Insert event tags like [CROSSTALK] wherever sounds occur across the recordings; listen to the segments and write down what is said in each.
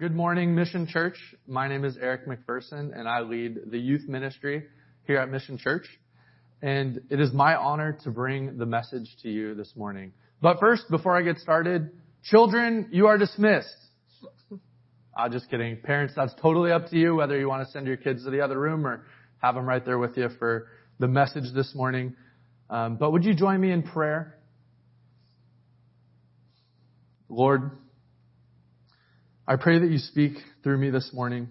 Good morning, Mission Church. My name is Eric McPherson, and I lead the youth ministry here at Mission Church. And it is my honor to bring the message to you this morning. But first, before I get started, children, you are dismissed. I'm just kidding. Parents, that's totally up to you whether you want to send your kids to the other room or have them right there with you for the message this morning. Um, but would you join me in prayer? Lord, I pray that you speak through me this morning.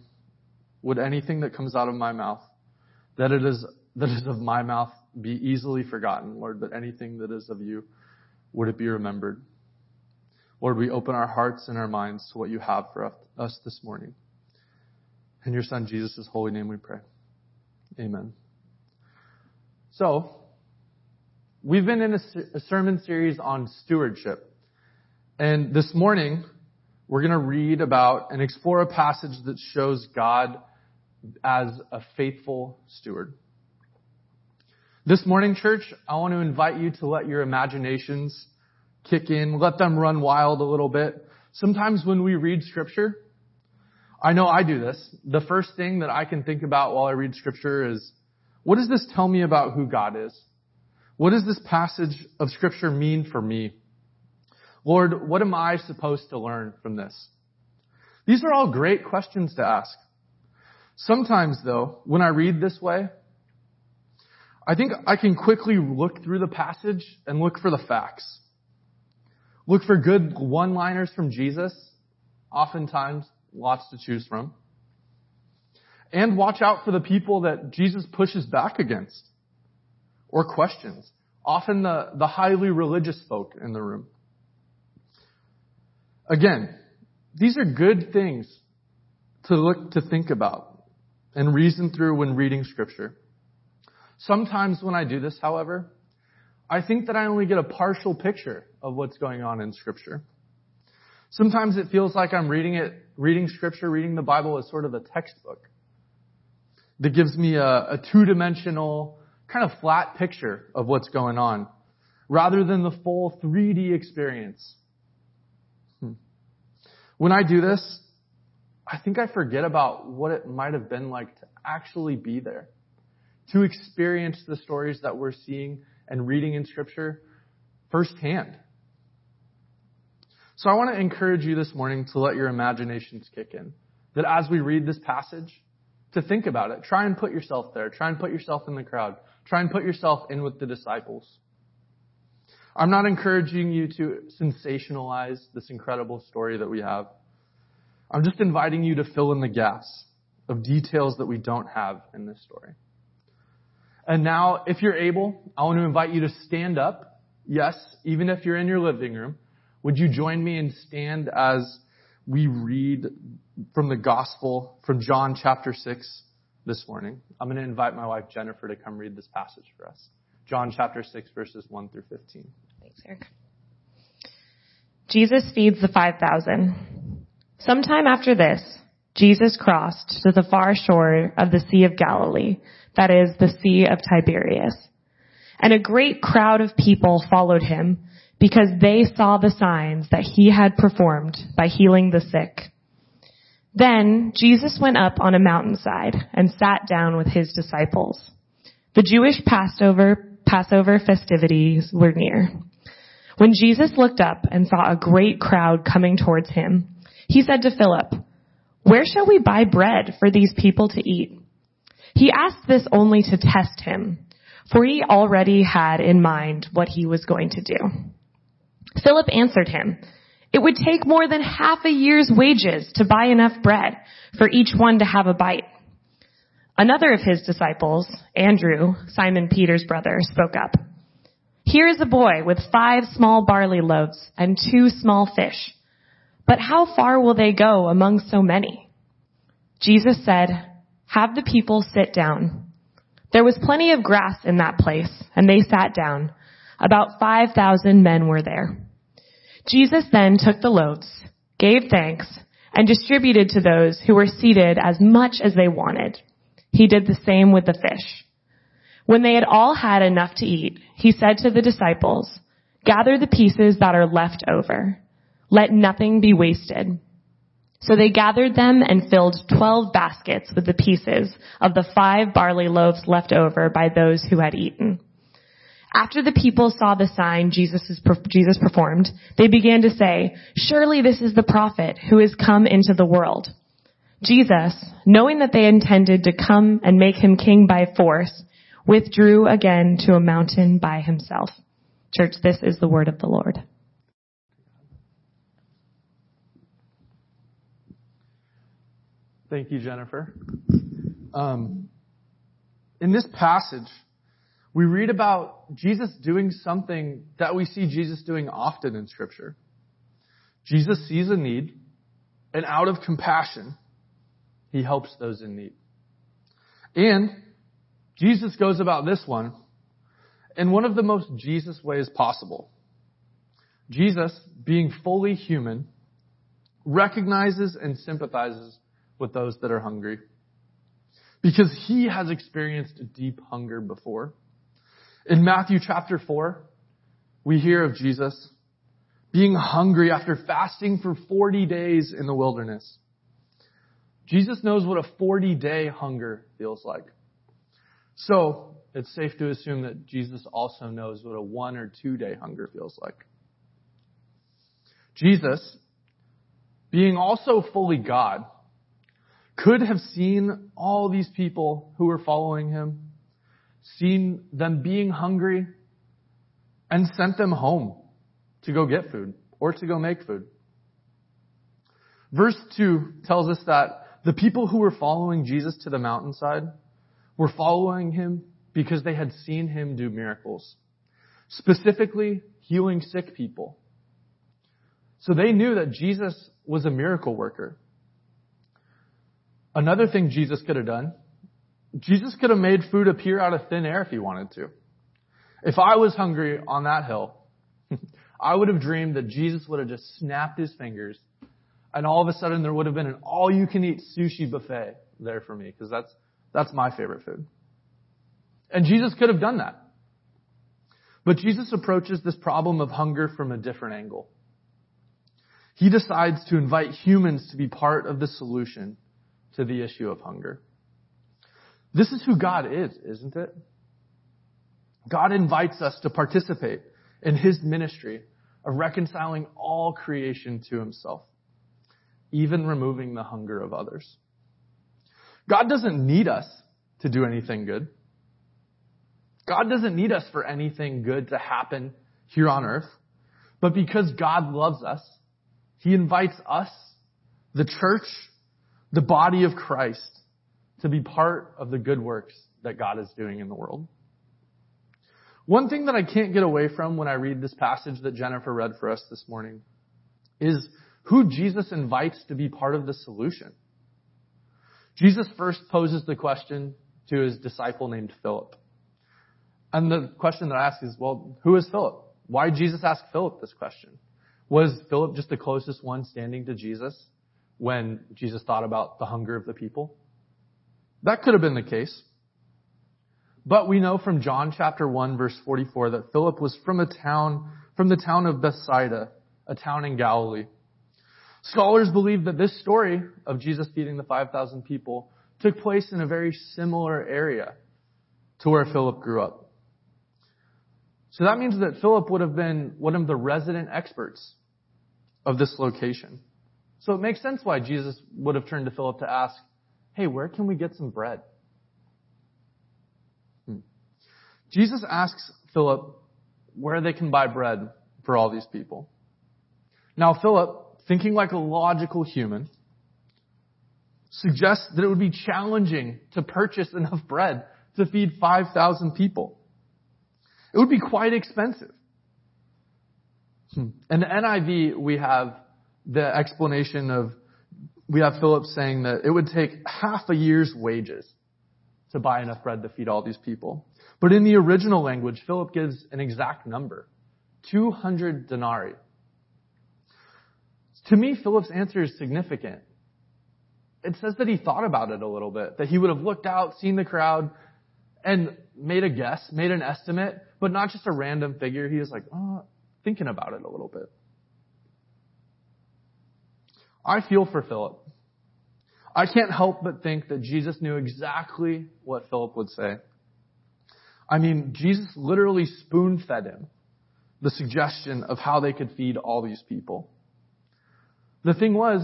Would anything that comes out of my mouth, that it is, that is of my mouth be easily forgotten, Lord, but anything that is of you, would it be remembered? Lord, we open our hearts and our minds to what you have for us this morning. In your son Jesus' holy name we pray. Amen. So, we've been in a sermon series on stewardship. And this morning, we're going to read about and explore a passage that shows God as a faithful steward. This morning, church, I want to invite you to let your imaginations kick in, let them run wild a little bit. Sometimes when we read scripture, I know I do this. The first thing that I can think about while I read scripture is, what does this tell me about who God is? What does this passage of scripture mean for me? Lord, what am I supposed to learn from this? These are all great questions to ask. Sometimes though, when I read this way, I think I can quickly look through the passage and look for the facts. Look for good one-liners from Jesus, oftentimes lots to choose from. And watch out for the people that Jesus pushes back against or questions. Often the, the highly religious folk in the room. Again, these are good things to look, to think about and reason through when reading scripture. Sometimes when I do this, however, I think that I only get a partial picture of what's going on in scripture. Sometimes it feels like I'm reading it, reading scripture, reading the Bible as sort of a textbook that gives me a, a two-dimensional, kind of flat picture of what's going on, rather than the full 3D experience when I do this, I think I forget about what it might have been like to actually be there, to experience the stories that we're seeing and reading in scripture firsthand. So I want to encourage you this morning to let your imaginations kick in. That as we read this passage, to think about it. Try and put yourself there. Try and put yourself in the crowd. Try and put yourself in with the disciples. I'm not encouraging you to sensationalize this incredible story that we have. I'm just inviting you to fill in the gaps of details that we don't have in this story. And now, if you're able, I want to invite you to stand up. Yes, even if you're in your living room, would you join me and stand as we read from the gospel from John chapter 6 this morning? I'm going to invite my wife Jennifer to come read this passage for us. John chapter 6 verses 1 through 15. Thanks, Eric. Jesus feeds the 5,000. Sometime after this, Jesus crossed to the far shore of the Sea of Galilee, that is, the Sea of Tiberias. And a great crowd of people followed him because they saw the signs that he had performed by healing the sick. Then Jesus went up on a mountainside and sat down with his disciples. The Jewish Passover, Passover festivities were near. When Jesus looked up and saw a great crowd coming towards him, he said to Philip, where shall we buy bread for these people to eat? He asked this only to test him, for he already had in mind what he was going to do. Philip answered him, it would take more than half a year's wages to buy enough bread for each one to have a bite. Another of his disciples, Andrew, Simon Peter's brother, spoke up. Here is a boy with five small barley loaves and two small fish. But how far will they go among so many? Jesus said, have the people sit down. There was plenty of grass in that place, and they sat down. About 5,000 men were there. Jesus then took the loaves, gave thanks, and distributed to those who were seated as much as they wanted. He did the same with the fish. When they had all had enough to eat, he said to the disciples, gather the pieces that are left over. Let nothing be wasted. So they gathered them and filled twelve baskets with the pieces of the five barley loaves left over by those who had eaten. After the people saw the sign Jesus, performed, they began to say, surely this is the prophet who has come into the world. Jesus, knowing that they intended to come and make him king by force, withdrew again to a mountain by himself. Church, this is the word of the Lord. Thank you, Jennifer. Um, in this passage, we read about Jesus doing something that we see Jesus doing often in Scripture. Jesus sees a need, and out of compassion, he helps those in need. And Jesus goes about this one in one of the most Jesus ways possible. Jesus, being fully human, recognizes and sympathizes with those that are hungry. Because he has experienced deep hunger before. In Matthew chapter 4, we hear of Jesus being hungry after fasting for 40 days in the wilderness. Jesus knows what a 40 day hunger feels like. So, it's safe to assume that Jesus also knows what a one or two day hunger feels like. Jesus, being also fully God, could have seen all these people who were following him, seen them being hungry, and sent them home to go get food or to go make food. Verse 2 tells us that the people who were following Jesus to the mountainside were following him because they had seen him do miracles, specifically healing sick people. So they knew that Jesus was a miracle worker. Another thing Jesus could have done, Jesus could have made food appear out of thin air if he wanted to. If I was hungry on that hill, [LAUGHS] I would have dreamed that Jesus would have just snapped his fingers and all of a sudden there would have been an all you can eat sushi buffet there for me because that's, that's my favorite food. And Jesus could have done that. But Jesus approaches this problem of hunger from a different angle. He decides to invite humans to be part of the solution to the issue of hunger. This is who God is, isn't it? God invites us to participate in His ministry of reconciling all creation to Himself, even removing the hunger of others. God doesn't need us to do anything good. God doesn't need us for anything good to happen here on earth. But because God loves us, He invites us, the church, the body of Christ to be part of the good works that God is doing in the world. One thing that I can't get away from when I read this passage that Jennifer read for us this morning is who Jesus invites to be part of the solution. Jesus first poses the question to his disciple named Philip. And the question that I ask is, well, who is Philip? Why did Jesus ask Philip this question? Was Philip just the closest one standing to Jesus? when Jesus thought about the hunger of the people. That could have been the case. But we know from John chapter 1 verse 44 that Philip was from a town, from the town of Bethsaida, a town in Galilee. Scholars believe that this story of Jesus feeding the 5,000 people took place in a very similar area to where Philip grew up. So that means that Philip would have been one of the resident experts of this location. So it makes sense why Jesus would have turned to Philip to ask, hey, where can we get some bread? Hmm. Jesus asks Philip where they can buy bread for all these people. Now Philip, thinking like a logical human, suggests that it would be challenging to purchase enough bread to feed 5,000 people. It would be quite expensive. Hmm. In the NIV, we have the explanation of, we have Philip saying that it would take half a year's wages to buy enough bread to feed all these people. But in the original language, Philip gives an exact number. 200 denarii. To me, Philip's answer is significant. It says that he thought about it a little bit, that he would have looked out, seen the crowd, and made a guess, made an estimate, but not just a random figure. He was like, oh, thinking about it a little bit. I feel for Philip. I can't help but think that Jesus knew exactly what Philip would say. I mean, Jesus literally spoon fed him the suggestion of how they could feed all these people. The thing was,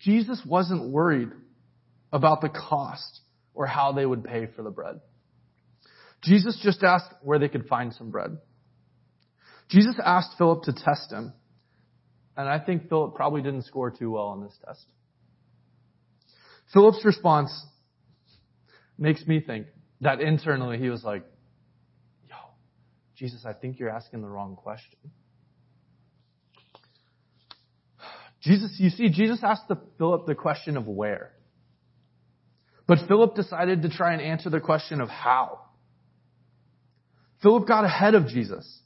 Jesus wasn't worried about the cost or how they would pay for the bread. Jesus just asked where they could find some bread. Jesus asked Philip to test him, and I think Philip probably didn't score too well on this test. Philip's response makes me think that internally he was like, Yo, Jesus, I think you're asking the wrong question. Jesus, you see, Jesus asked the, Philip the question of where. But Philip decided to try and answer the question of how. Philip got ahead of Jesus.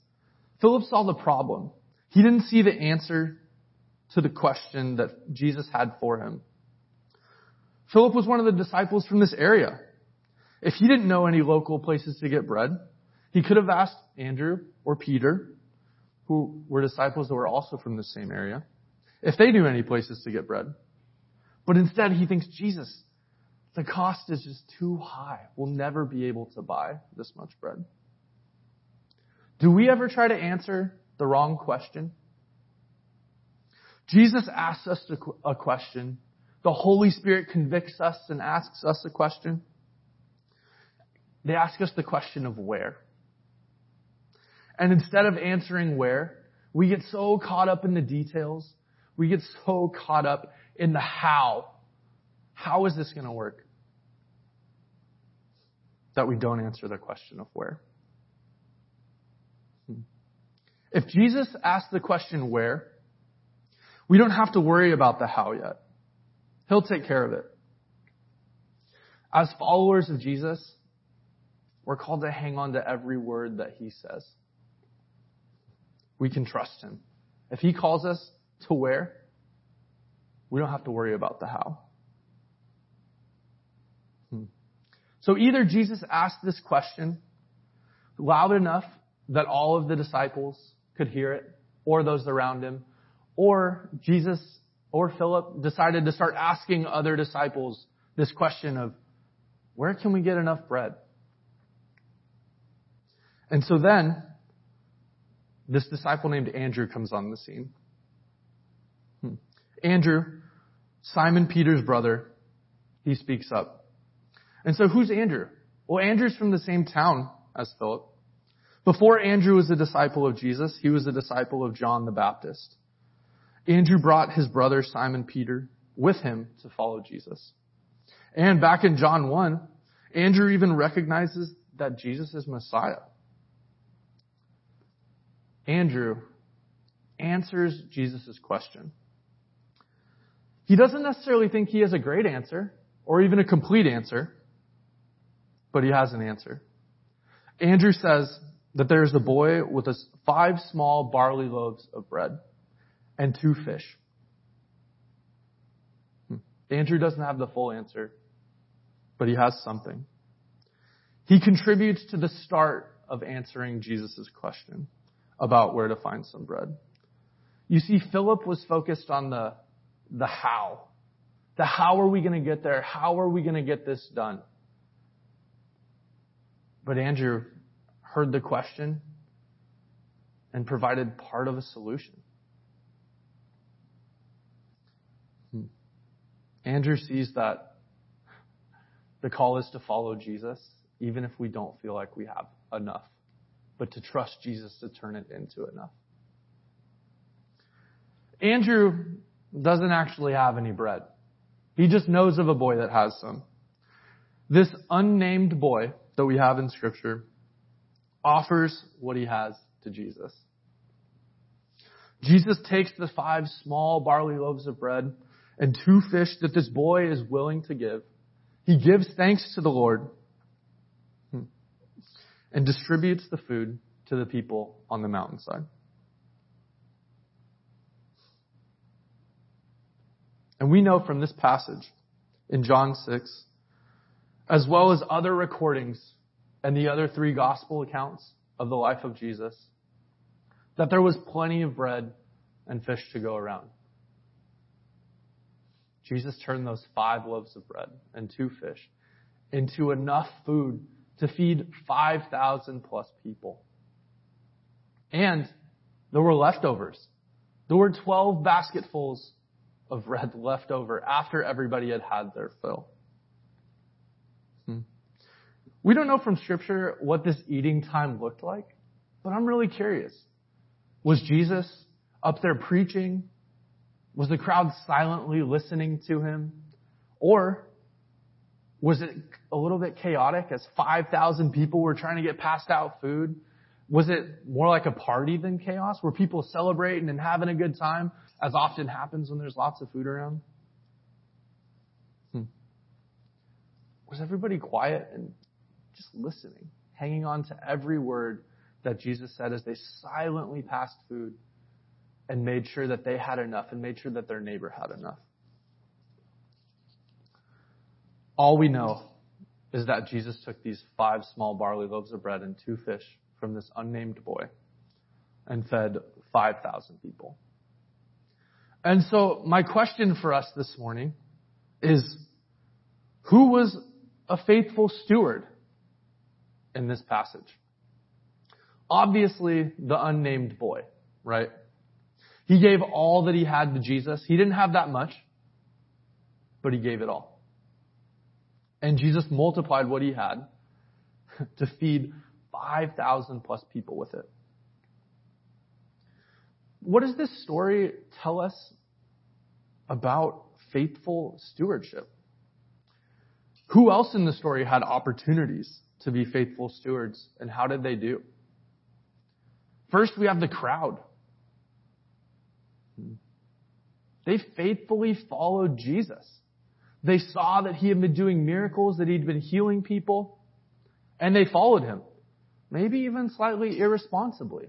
Philip saw the problem. He didn't see the answer to the question that Jesus had for him. Philip was one of the disciples from this area. If he didn't know any local places to get bread, he could have asked Andrew or Peter, who were disciples that were also from the same area, if they knew any places to get bread. But instead, he thinks, Jesus, the cost is just too high. We'll never be able to buy this much bread. Do we ever try to answer the wrong question? Jesus asks us a question. The Holy Spirit convicts us and asks us a question. They ask us the question of where. And instead of answering where, we get so caught up in the details. We get so caught up in the how. How is this going to work? That we don't answer the question of where. Hmm. If Jesus asked the question where, we don't have to worry about the how yet. He'll take care of it. As followers of Jesus, we're called to hang on to every word that he says. We can trust him. If he calls us to where, we don't have to worry about the how. Hmm. So either Jesus asked this question loud enough that all of the disciples could hear it, or those around him, or Jesus or Philip decided to start asking other disciples this question of, where can we get enough bread? And so then, this disciple named Andrew comes on the scene. Andrew, Simon Peter's brother, he speaks up. And so who's Andrew? Well, Andrew's from the same town as Philip. Before Andrew was a disciple of Jesus, he was a disciple of John the Baptist. Andrew brought his brother Simon Peter with him to follow Jesus. And back in John 1, Andrew even recognizes that Jesus is Messiah. Andrew answers Jesus' question. He doesn't necessarily think he has a great answer or even a complete answer, but he has an answer. Andrew says, that there is a boy with five small barley loaves of bread and two fish. Hmm. Andrew doesn't have the full answer, but he has something. He contributes to the start of answering Jesus' question about where to find some bread. You see, Philip was focused on the, the how. The how are we going to get there? How are we going to get this done? But Andrew heard the question and provided part of a solution. Hmm. Andrew sees that the call is to follow Jesus, even if we don't feel like we have enough, but to trust Jesus to turn it into enough. Andrew doesn't actually have any bread. He just knows of a boy that has some. This unnamed boy that we have in scripture offers what he has to Jesus. Jesus takes the five small barley loaves of bread and two fish that this boy is willing to give. He gives thanks to the Lord hmm, and distributes the food to the people on the mountainside. And we know from this passage in John 6, as well as other recordings and the other three gospel accounts of the life of Jesus, that there was plenty of bread and fish to go around. Jesus turned those five loaves of bread and two fish into enough food to feed 5,000 plus people. And there were leftovers. There were 12 basketfuls of bread left over after everybody had had their fill. Hmm. We don't know from scripture what this eating time looked like, but I'm really curious. Was Jesus up there preaching? Was the crowd silently listening to him? Or was it a little bit chaotic as 5,000 people were trying to get passed out food? Was it more like a party than chaos? Were people celebrating and having a good time, as often happens when there's lots of food around? Hmm. Was everybody quiet and just listening, hanging on to every word that Jesus said as they silently passed food and made sure that they had enough and made sure that their neighbor had enough. All we know is that Jesus took these five small barley loaves of bread and two fish from this unnamed boy and fed 5,000 people. And so my question for us this morning is, who was a faithful steward in this passage? Obviously, the unnamed boy, right? He gave all that he had to Jesus. He didn't have that much, but he gave it all. And Jesus multiplied what he had [LAUGHS] to feed 5,000 plus people with it. What does this story tell us about faithful stewardship? Who else in the story had opportunities to be faithful stewards, and how did they do? First, we have the crowd. They faithfully followed Jesus. They saw that he had been doing miracles, that he'd been healing people, and they followed him. Maybe even slightly irresponsibly.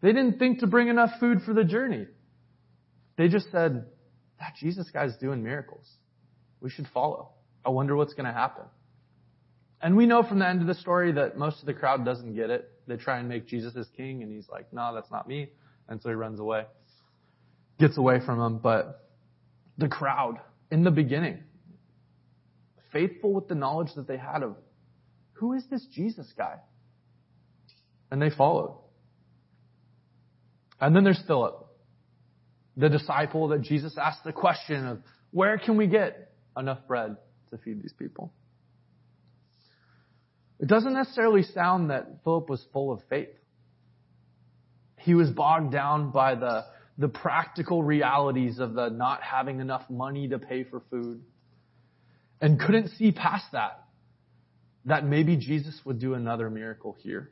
They didn't think to bring enough food for the journey. They just said, that Jesus guy's doing miracles. We should follow. I wonder what's going to happen. And we know from the end of the story that most of the crowd doesn't get it. They try and make Jesus as king, and he's like, no, that's not me. And so he runs away gets away from them. but the crowd in the beginning, faithful with the knowledge that they had of who is this Jesus guy? And they followed. And then there's Philip, the disciple that Jesus asked the question of where can we get enough bread to feed these people? It doesn't necessarily sound that Philip was full of faith. He was bogged down by the the practical realities of the not having enough money to pay for food and couldn't see past that, that maybe Jesus would do another miracle here.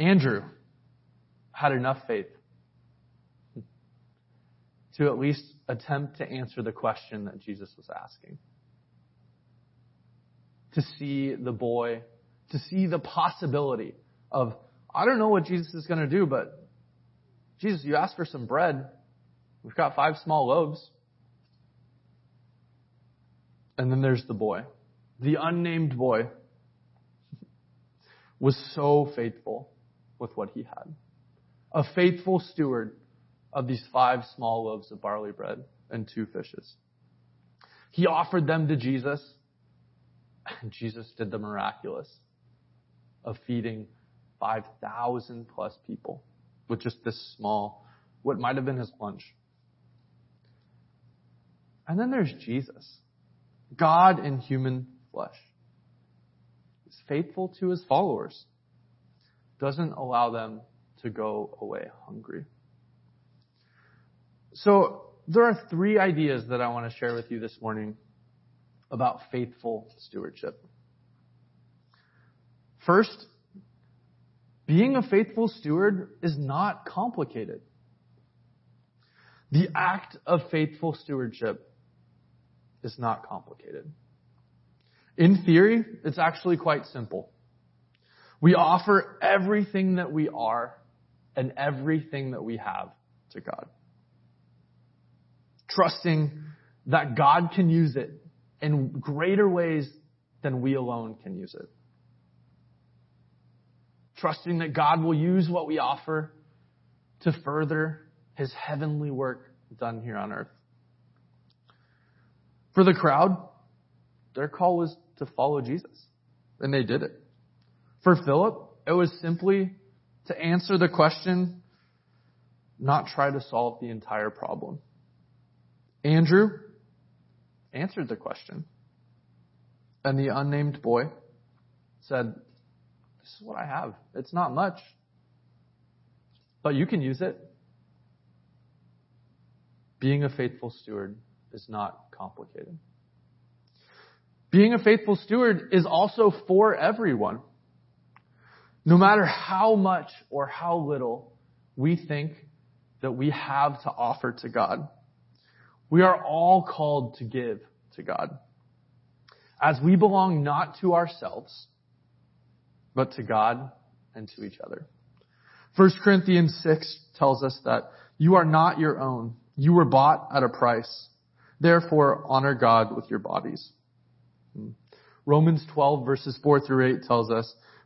Andrew had enough faith to at least attempt to answer the question that Jesus was asking. To see the boy, to see the possibility of, I don't know what Jesus is going to do, but Jesus, you asked for some bread. We've got five small loaves. And then there's the boy. The unnamed boy was so faithful with what he had. A faithful steward of these five small loaves of barley bread and two fishes. He offered them to Jesus, and Jesus did the miraculous of feeding 5,000 plus people with just this small, what might have been his lunch. And then there's Jesus, God in human flesh. He's faithful to his followers, doesn't allow them to go away hungry. So there are three ideas that I want to share with you this morning about faithful stewardship. First, being a faithful steward is not complicated. The act of faithful stewardship is not complicated. In theory, it's actually quite simple. We offer everything that we are and everything that we have to God. Trusting that God can use it in greater ways than we alone can use it trusting that God will use what we offer to further his heavenly work done here on earth. For the crowd, their call was to follow Jesus. And they did it. For Philip, it was simply to answer the question, not try to solve the entire problem. Andrew answered the question. And the unnamed boy said, This is what I have. It's not much, but you can use it. Being a faithful steward is not complicated. Being a faithful steward is also for everyone. No matter how much or how little we think that we have to offer to God, we are all called to give to God. As we belong not to ourselves, but to God and to each other. 1 Corinthians 6 tells us that you are not your own. You were bought at a price. Therefore, honor God with your bodies. Hmm. Romans 12 verses 4 through 8 tells us,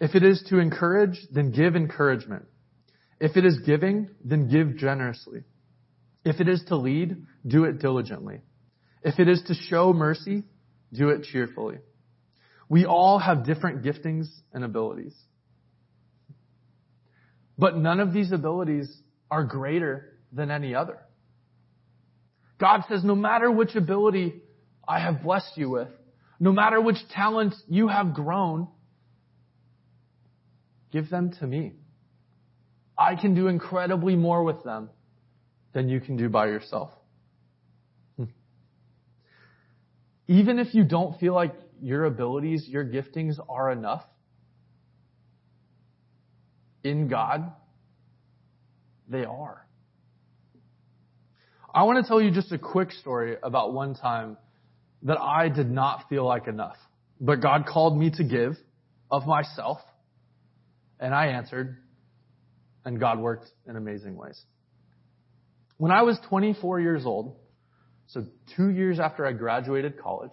If it is to encourage, then give encouragement. If it is giving, then give generously. If it is to lead, do it diligently. If it is to show mercy, do it cheerfully. We all have different giftings and abilities. But none of these abilities are greater than any other. God says, no matter which ability I have blessed you with, no matter which talent you have grown, give them to me. I can do incredibly more with them than you can do by yourself. Hmm. Even if you don't feel like your abilities, your giftings are enough, in God, they are. I want to tell you just a quick story about one time that I did not feel like enough. But God called me to give of myself, and I answered, and God worked in amazing ways. When I was 24 years old, so two years after I graduated college,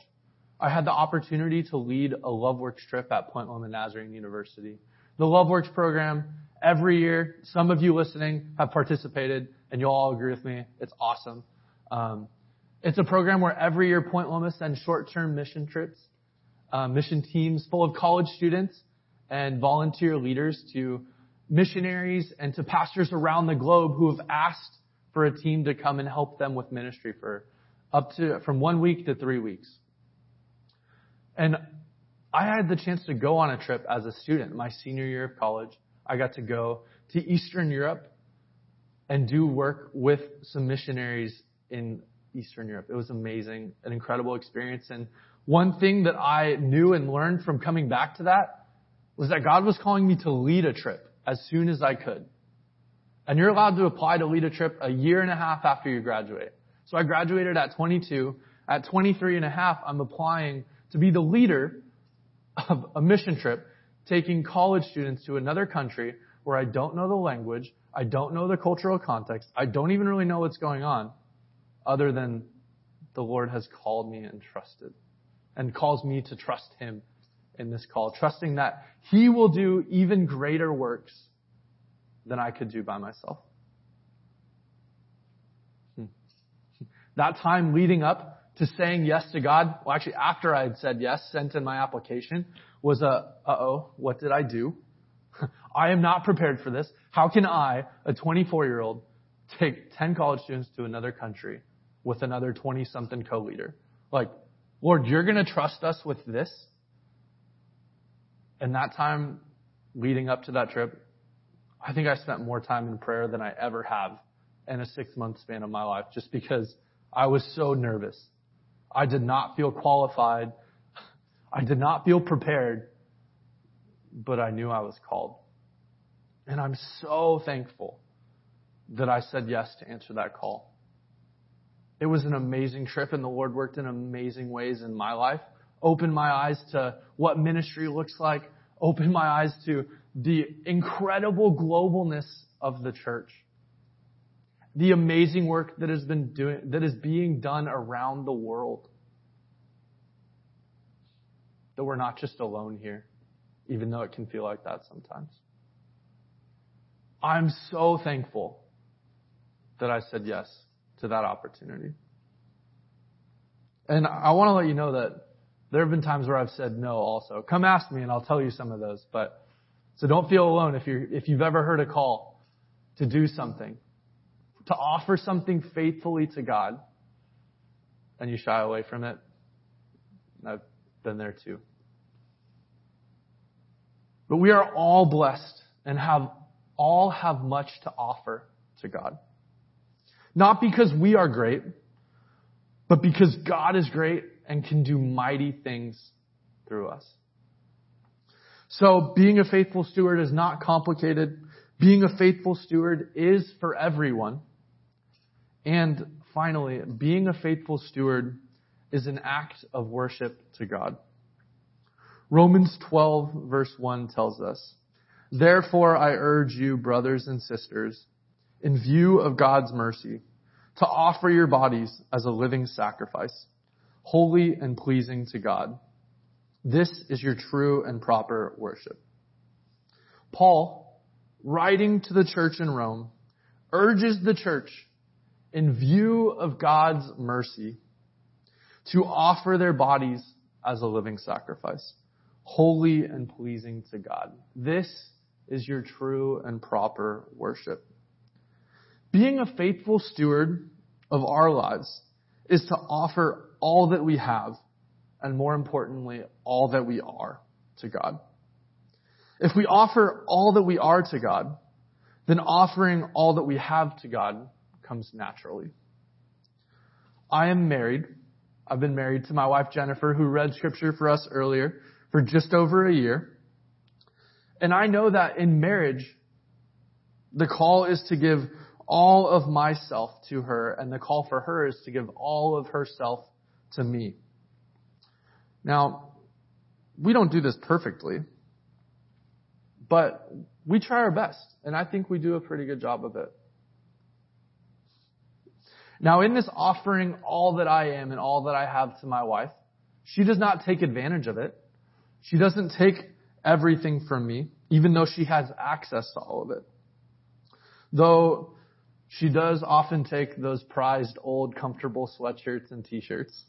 I had the opportunity to lead a LoveWorks trip at Point Loma Nazarene University. The LoveWorks program, every year, some of you listening have participated, and you'll all agree with me. It's awesome. Um, it's a program where every year Point Loma sends short-term mission trips, uh, mission teams full of college students and volunteer leaders to missionaries and to pastors around the globe who have asked for a team to come and help them with ministry for up to from one week to three weeks. And I had the chance to go on a trip as a student, my senior year of college. I got to go to Eastern Europe and do work with some missionaries in Eastern Europe. It was amazing, an incredible experience. And one thing that I knew and learned from coming back to that was that God was calling me to lead a trip as soon as I could. And you're allowed to apply to lead a trip a year and a half after you graduate. So I graduated at 22. At 23 and a half, I'm applying to be the leader of a mission trip taking college students to another country where I don't know the language, I don't know the cultural context, I don't even really know what's going on other than the Lord has called me and trusted and calls me to trust Him in this call, trusting that He will do even greater works than I could do by myself. Hmm. That time leading up to saying yes to God, well actually after I had said yes, sent in my application, was a, uh-oh, what did I do? [LAUGHS] I am not prepared for this. How can I, a 24 year old, take 10 college students to another country with another 20 something co-leader. Like, Lord, you're going to trust us with this? And that time leading up to that trip, I think I spent more time in prayer than I ever have in a six month span of my life just because I was so nervous. I did not feel qualified. I did not feel prepared, but I knew I was called. And I'm so thankful that I said yes to answer that call. It was an amazing trip and the Lord worked in amazing ways in my life. Open my eyes to what ministry looks like, open my eyes to the incredible globalness of the church. The amazing work that has been doing, that is being done around the world. That we're not just alone here, even though it can feel like that sometimes. I'm so thankful that I said yes to that opportunity. And I want to let you know that there have been times where I've said no also. Come ask me and I'll tell you some of those. But, so don't feel alone if you if you've ever heard a call to do something, to offer something faithfully to God, and you shy away from it. I've been there too. But we are all blessed and have all have much to offer to God. Not because we are great, but because God is great and can do mighty things through us. So being a faithful steward is not complicated. Being a faithful steward is for everyone. And finally, being a faithful steward is an act of worship to God. Romans 12 verse 1 tells us, Therefore I urge you, brothers and sisters, in view of God's mercy, to offer your bodies as a living sacrifice, holy and pleasing to God. This is your true and proper worship. Paul, writing to the church in Rome, urges the church, in view of God's mercy, to offer their bodies as a living sacrifice, holy and pleasing to God. This is your true and proper worship. Being a faithful steward of our lives is to offer all that we have, and more importantly, all that we are to God. If we offer all that we are to God, then offering all that we have to God comes naturally. I am married. I've been married to my wife Jennifer, who read scripture for us earlier, for just over a year. And I know that in marriage, the call is to give all of myself to her, and the call for her is to give all of herself to me. Now, we don't do this perfectly, but we try our best, and I think we do a pretty good job of it. Now, in this offering all that I am and all that I have to my wife, she does not take advantage of it. She doesn't take everything from me, even though she has access to all of it. Though she does often take those prized old comfortable sweatshirts and t-shirts.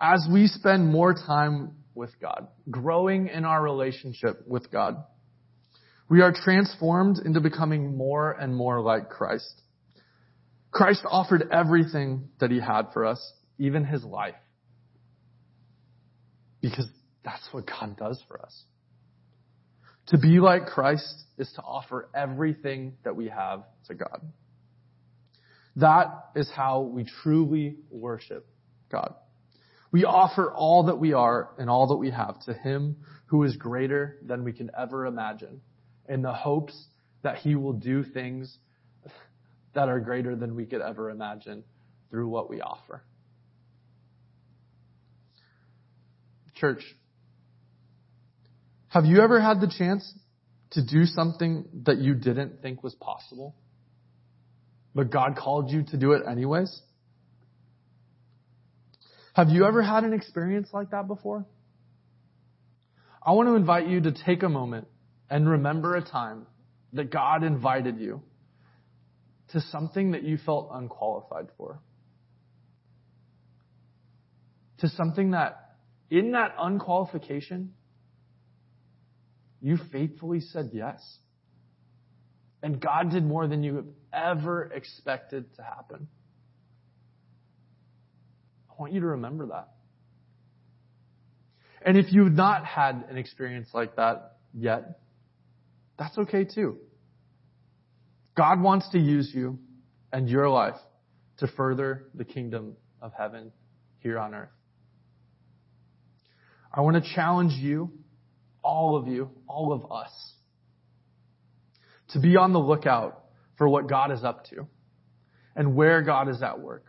As we spend more time with God, growing in our relationship with God, we are transformed into becoming more and more like Christ. Christ offered everything that he had for us, even his life. Because that's what God does for us. To be like Christ is to offer everything that we have to God. That is how we truly worship God. We offer all that we are and all that we have to Him who is greater than we can ever imagine in the hopes that He will do things that are greater than we could ever imagine through what we offer. Church, have you ever had the chance to do something that you didn't think was possible, but God called you to do it anyways? Have you ever had an experience like that before? I want to invite you to take a moment and remember a time that God invited you to something that you felt unqualified for. To something that, in that unqualification, you faithfully said yes. And God did more than you have ever expected to happen. I want you to remember that. And if you've not had an experience like that yet, that's okay too. God wants to use you and your life to further the kingdom of heaven here on earth. I want to challenge you all of you, all of us, to be on the lookout for what God is up to and where God is at work.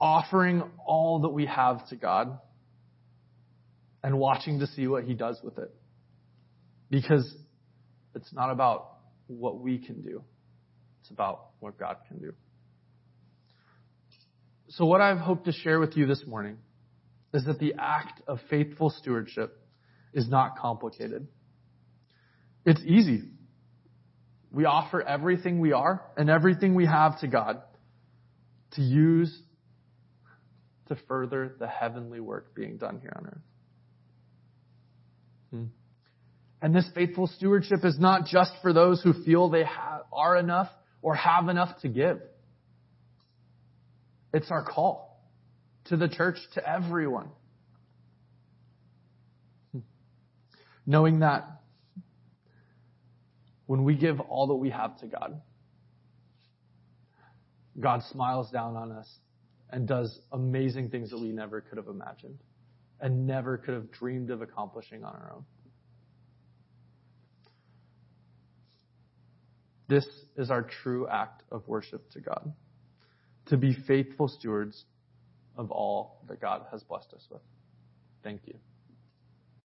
offering all that we have to God and watching to see what He does with it. Because it's not about what we can do. It's about what God can do. So what I've hoped to share with you this morning is that the act of faithful stewardship is not complicated. It's easy. We offer everything we are and everything we have to God to use to further the heavenly work being done here on earth. Hmm. And this faithful stewardship is not just for those who feel they have, are enough or have enough to give. It's our call to the church, to everyone. Knowing that when we give all that we have to God, God smiles down on us and does amazing things that we never could have imagined and never could have dreamed of accomplishing on our own. This is our true act of worship to God. To be faithful stewards of all that God has blessed us with. Thank you.